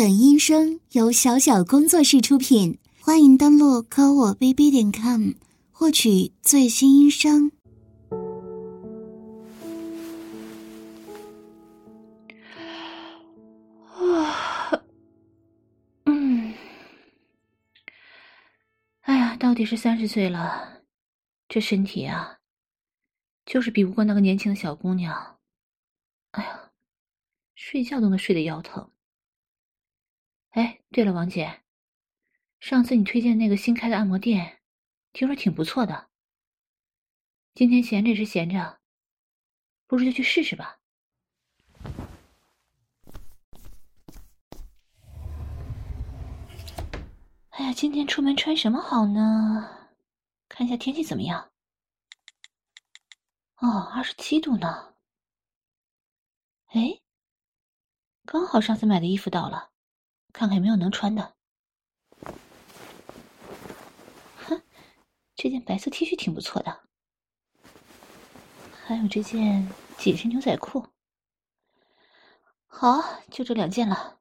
本音声由小小工作室出品，欢迎登录科我 bb 点 com 获取最新音声。嗯，哎呀，到底是三十岁了，这身体啊，就是比不过那个年轻的小姑娘。哎呀，睡觉都能睡得腰疼。哎，对了，王姐，上次你推荐那个新开的按摩店，听说挺不错的。今天闲着也是闲着，不如就去试试吧。哎呀，今天出门穿什么好呢？看一下天气怎么样。哦，二十七度呢。哎，刚好上次买的衣服到了。看看有没有能穿的。哼，这件白色 T 恤挺不错的，还有这件紧身牛仔裤。好，就这两件了。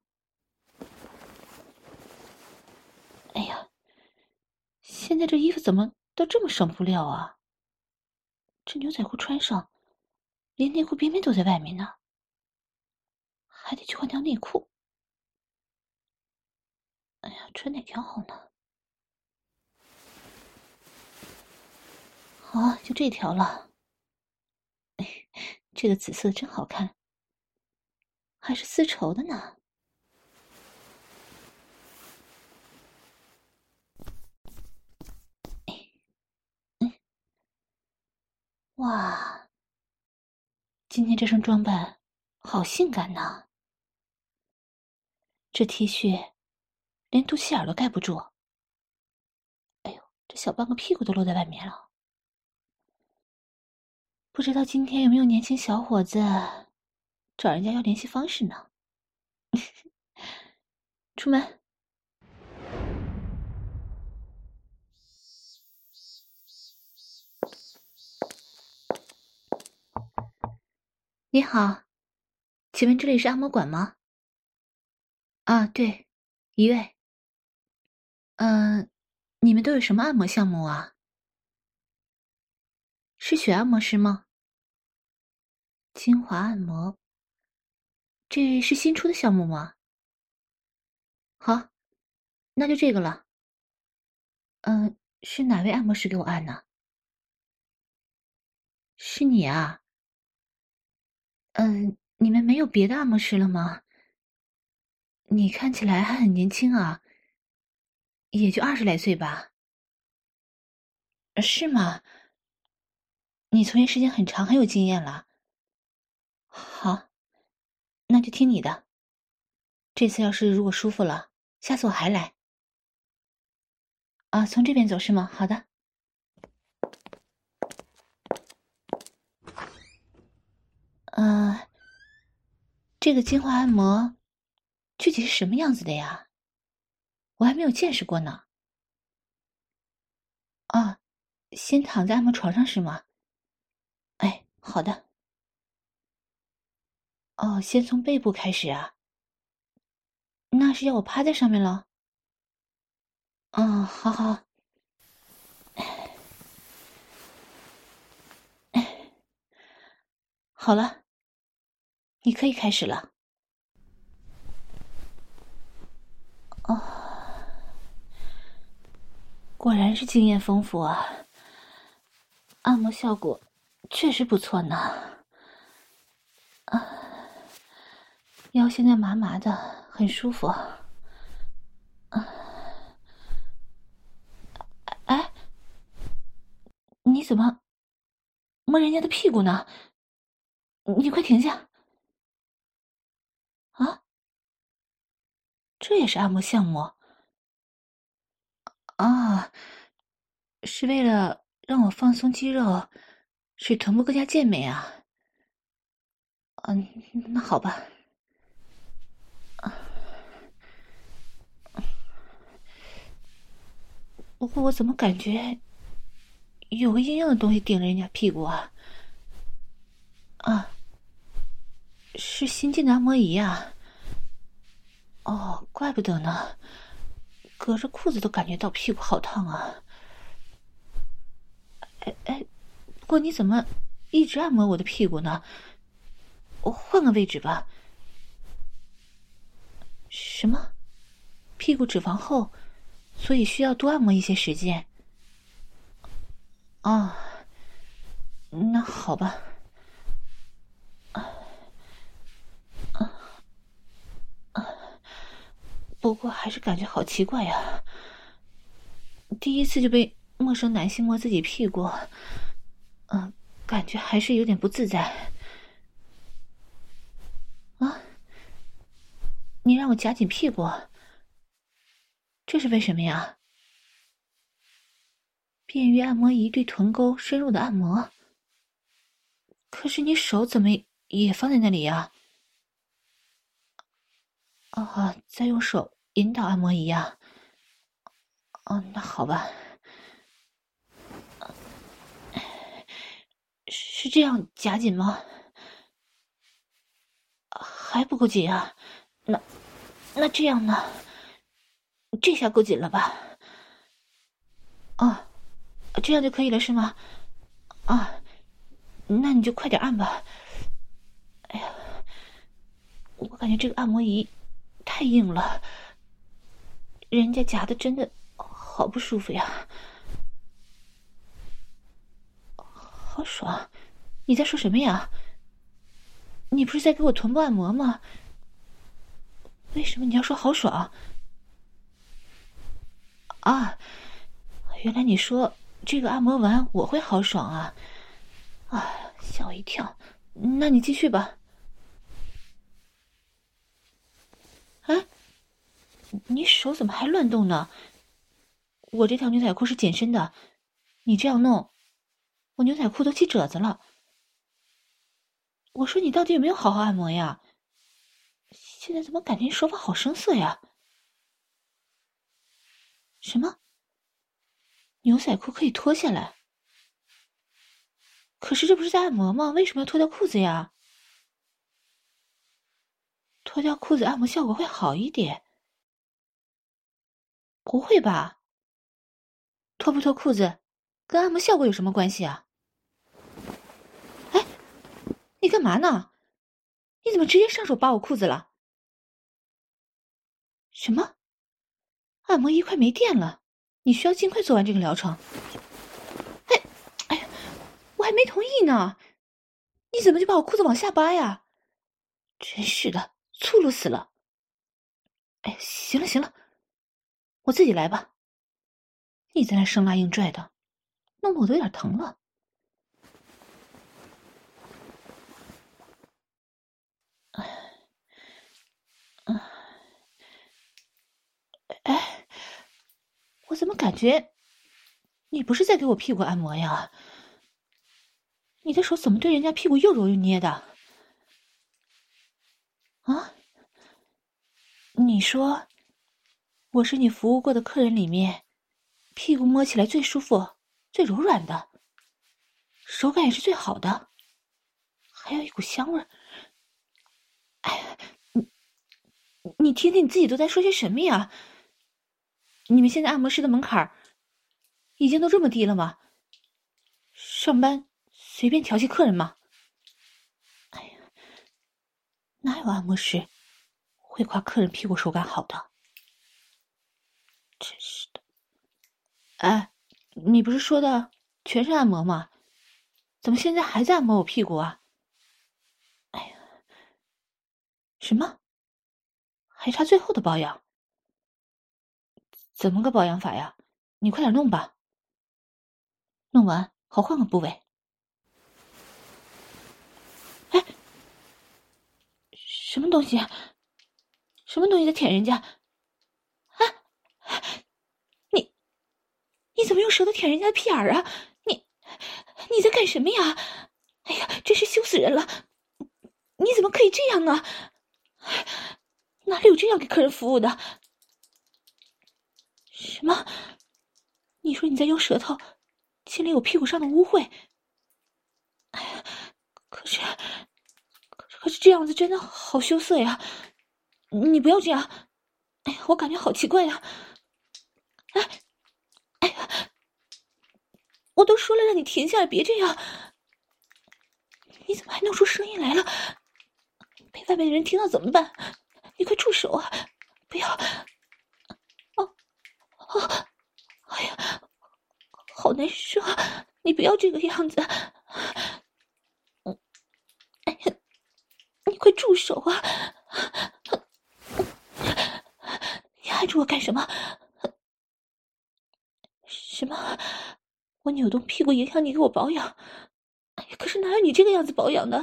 哎呀，现在这衣服怎么都这么省布料啊？这牛仔裤穿上，连内裤边边都在外面呢，还得去换条内裤。哎呀，穿哪条好呢？好，就这条了。哎，这个紫色真好看，还是丝绸的呢。哇，今天这身装扮好性感呐！这 T 恤。连肚脐眼都盖不住，哎呦，这小半个屁股都露在外面了。不知道今天有没有年轻小伙子找人家要联系方式呢？出门。你好，请问这里是按摩馆吗？啊，对，一位。嗯、你们都有什么按摩项目啊？是选按摩师吗？精华按摩，这是新出的项目吗？好，那就这个了。嗯、是哪位按摩师给我按呢？是你啊？嗯、你们没有别的按摩师了吗？你看起来还很年轻啊。也就二十来岁吧，是吗？你从业时间很长，很有经验了。好，那就听你的。这次要是如果舒服了，下次我还来。啊，从这边走是吗？好的。嗯、这个精华按摩具体是什么样子的呀？我还没有见识过呢。啊，先躺在按摩床上是吗？哎，好的。哦，先从背部开始啊。那是要我趴在上面了？嗯，好好。好了，你可以开始了。果然是经验丰富啊！按摩效果确实不错呢。啊，腰现在麻麻的，很舒服。啊，哎，你怎么摸人家的屁股呢？你快停下！啊，这也是按摩项目。啊，是为了让我放松肌肉，使臀部更加健美啊。嗯，那好吧。不过我怎么感觉有个硬硬的东西顶着人家屁股啊？啊，是新进的按摩仪啊。哦，怪不得呢，隔着裤子都感觉到屁股好烫啊。哎哎，不过你怎么一直按摩我的屁股呢？我换个位置吧。什么？屁股脂肪厚，所以需要多按摩一些时间。啊，那好吧。啊啊啊！不过还是感觉好奇怪呀。第一次就被陌生男性摸自己屁股，嗯，感觉还是有点不自在。啊！你让我夹紧屁股，这是为什么呀？便于按摩仪对臀沟深入的按摩。可是你手怎么也放在那里呀？在用手引导按摩仪呀？哦，那好吧。是这样夹紧吗？还不够紧啊？那那这样呢？这下够紧了吧？啊，这样就可以了是吗？啊，那你就快点按吧。哎呀，我感觉这个按摩仪太硬了，人家夹的真的好不舒服呀。好爽！你在说什么呀？你不是在给我臀部按摩吗？为什么你要说好爽？啊，原来你说这个按摩完我会好爽啊！啊，吓我一跳。那你继续吧。哎，你手怎么还乱动呢？我这条牛仔裤是紧身的，你这样弄，我牛仔裤都起褶子了。我说你到底有没有好好按摩呀？现在怎么感觉你说话好生涩呀？什么？牛仔裤可以脱下来？可是这不是在按摩吗？为什么要脱掉裤子呀？脱掉裤子按摩效果会好一点？不会吧？脱不脱裤子跟按摩效果有什么关系啊？哎你干嘛呢？你怎么直接上手扒我裤子了？什么？按摩仪快没电了，你需要尽快做完这个疗程。哎，哎呀，我还没同意呢，你怎么就把我裤子往下扒呀？真是的，粗鲁死了！哎，行了行了，我自己来吧。你在那生拉硬拽的，弄得我都有点疼了。哎，哎我怎么感觉你不是在给我屁股按摩呀？你的手怎么对人家屁股又揉又捏的？啊？你说我是你服务过的客人里面屁股摸起来最舒服、最柔软的，手感也是最好的，还有一股香味儿。哎，你你听听你自己都在说些什么呀？你们现在按摩师的门槛已经都这么低了吗？上班随便调戏客人吗？哎呀，哪有按摩师会夸客人屁股手感好的？真是的！哎，你不是说的全身按摩吗？怎么现在还在按摩我屁股啊？哎呀，什么？还差最后的保养？怎么个保养法呀？你快点弄吧。弄完好换个部位。哎，什么东西？什么东西在舔人家？啊！你你怎么用舌头舔人家的屁眼儿啊？你你在干什么呀？哎呀，真是羞死人了！你怎么可以这样呢？哪里有这样给客人服务的？什么？你说你在用舌头清理我屁股上的污秽？哎呀，可是，可是，这样子真的好羞涩呀！你不要这样，哎呀，我感觉好奇怪呀！哎，哎呀，我都说了让你停下来，别这样，你怎么还弄出声音来了？被外面的人听到怎么办？你快住手啊！不要！哦，哦，哎呀，好难受！你不要这个样子！哎呀，你快住手啊！你按着我干什么？什么？我扭动屁股影响你给我保养？可是哪有你这个样子保养的？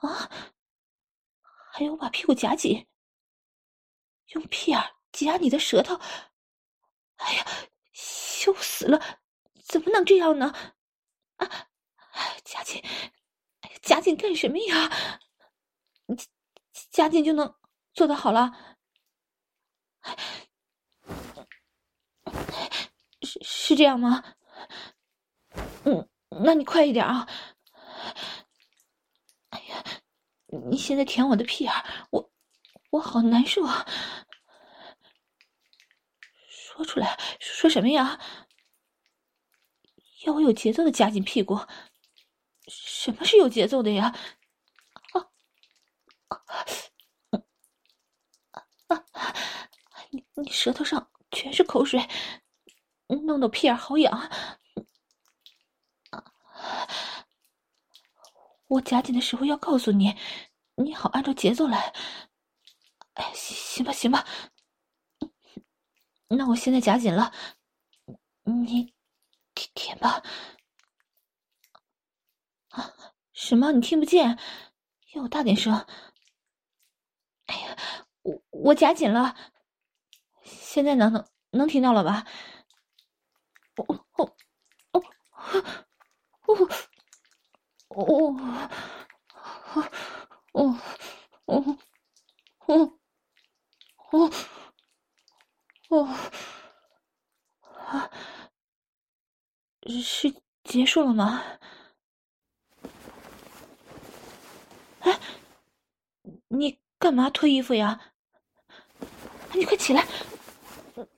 啊！还有，我把屁股夹紧，用屁眼挤压你的舌头。哎呀，羞死了！怎么能这样呢？啊，夹紧，夹紧干什么呀？夹紧就能做得好了？是是这样吗？嗯，那你快一点啊！哎呀你现在舔我的屁眼，我我好难受啊！说出来，说什么呀？要我有节奏的夹紧屁股？什么是有节奏的呀？啊啊啊！你你舌头上全是口水，弄得屁眼好痒。我夹紧的时候要告诉你，你好按照节奏来。哎，行行吧，行吧。那我现在夹紧了，你舔舔吧。什么？你听不见？要我大点声？哎呀，我我夹紧了，现在能能能听到了吧？哦哦哦哦。哦，哦，哦，哦，哦，哦，哦，啊，是结束了吗？哎，你干嘛脱衣服呀？你快起来！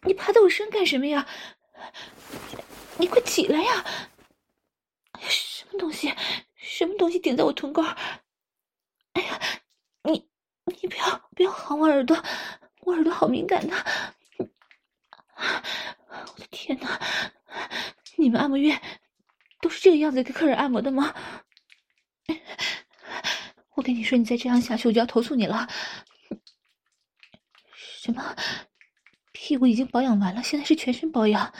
你趴在我身干什么呀？你快起来呀！什么东西？什么东西顶在我臀沟？哎呀，你你不要不要喊我耳朵，我耳朵好敏感的。我的天哪！你们按摩院都是这个样子给客人按摩的吗？我跟你说，你再这样下去，我就要投诉你了。什么？屁股已经保养完了，现在是全身保养。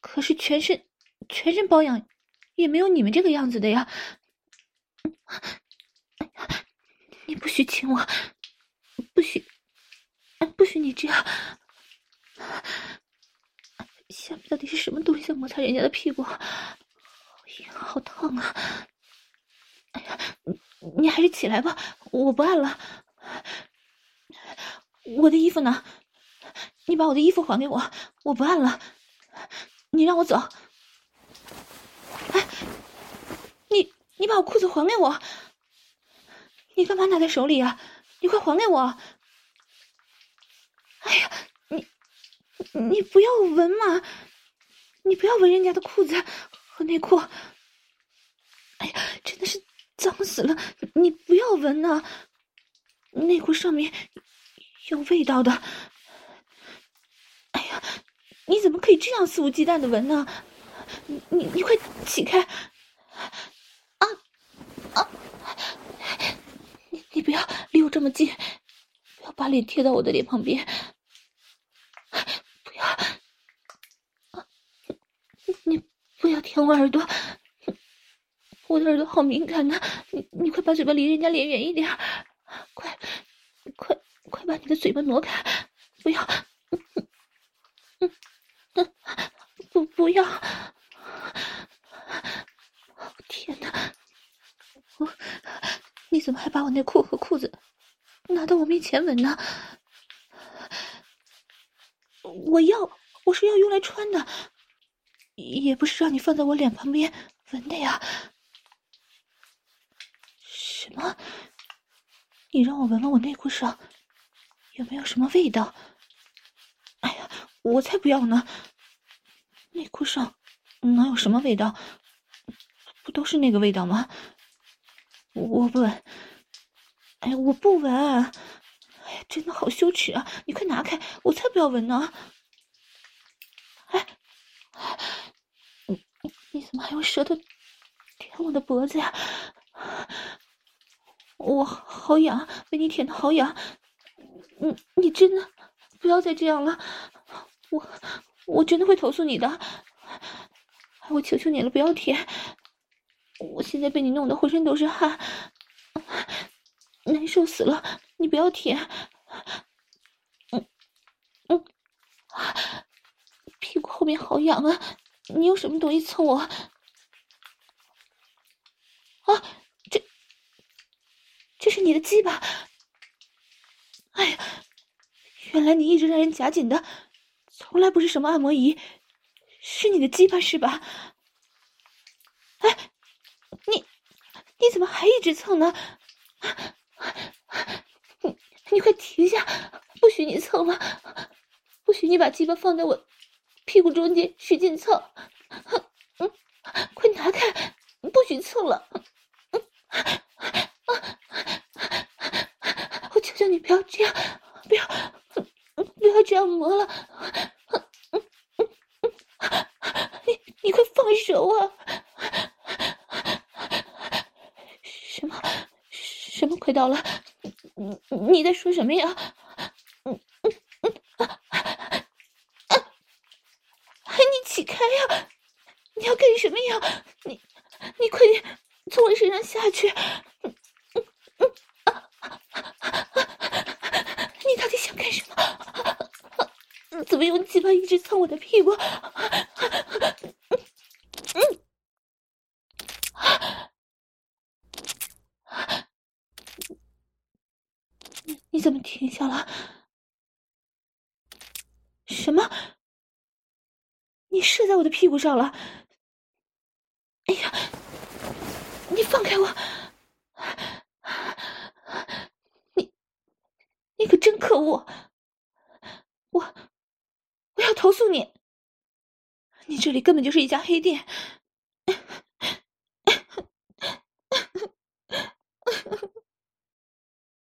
可是全身全身保养。也没有你们这个样子的呀！你不许亲我，不许，不许你这样！下面到底是什么东西在摩擦人家的屁股？好烫啊！哎呀，你还是起来吧，我不按了。我的衣服呢？你把我的衣服还给我，我不按了。你让我走。哎你你把我裤子还给我！你干嘛拿在手里啊？你快还给我！哎呀，你你不要闻嘛！你不要闻人家的裤子和内裤！脏死了！你不要闻呐！内裤上面有味道的！哎呀，你怎么可以这样肆无忌惮的闻呢？你你快起开！啊啊你你不要离我这么近，不要把脸贴到我的脸旁边，不要，啊你不要舔我耳朵，我的耳朵好敏感呢。你你快把嘴巴离人家脸远一点，快，快快把你的嘴巴挪开，不要，嗯嗯，不不要，天哪，我。你怎么还把我内裤和裤子拿到我面前闻呢？我要，我是要用来穿的，也不是让你放在我脸旁边闻的呀。什么？你让我闻闻我内裤上有没有什么味道？哎呀，我才不要呢！内裤上哪有什么味道？不都是那个味道吗？我不闻。哎呀，我不闻。哎呀，真的好羞耻啊！你快拿开，我才不要闻呢！哎，你你怎么还用舌头舔我的脖子呀？我好痒，被你舔的好痒。你你真的不要再这样了，我我真的会投诉你的。我求求你了，不要舔。我现在被你弄得浑身都是汗，难受死了！你不要舔。嗯嗯，屁股后面好痒啊！你用什么东西蹭我？啊，这是你的鸡巴？哎呀，原来你一直让人夹紧的，从来不是什么按摩仪，是你的鸡巴是吧？哎。你，你怎么还一直蹭呢？你，你快停下！不许你蹭了，不许你把鸡巴放在我屁股中间使劲蹭！嗯，快拿开！不许蹭了！嗯，我求你不要这样，不要，不要这样磨了！你你快放手啊！什么什么快到了？你你在说什么呀？你起开呀！你要干什么呀？你你快点从我身上下去！嗯嗯嗯啊啊！你到底想干什么？你怎么用鸡巴一直蹭我的屁股？你怎么停下了？什么？你射在我的屁股上了？哎呀！你放开我！你你可真可恶！我我要投诉你！你这里根本就是一家黑店，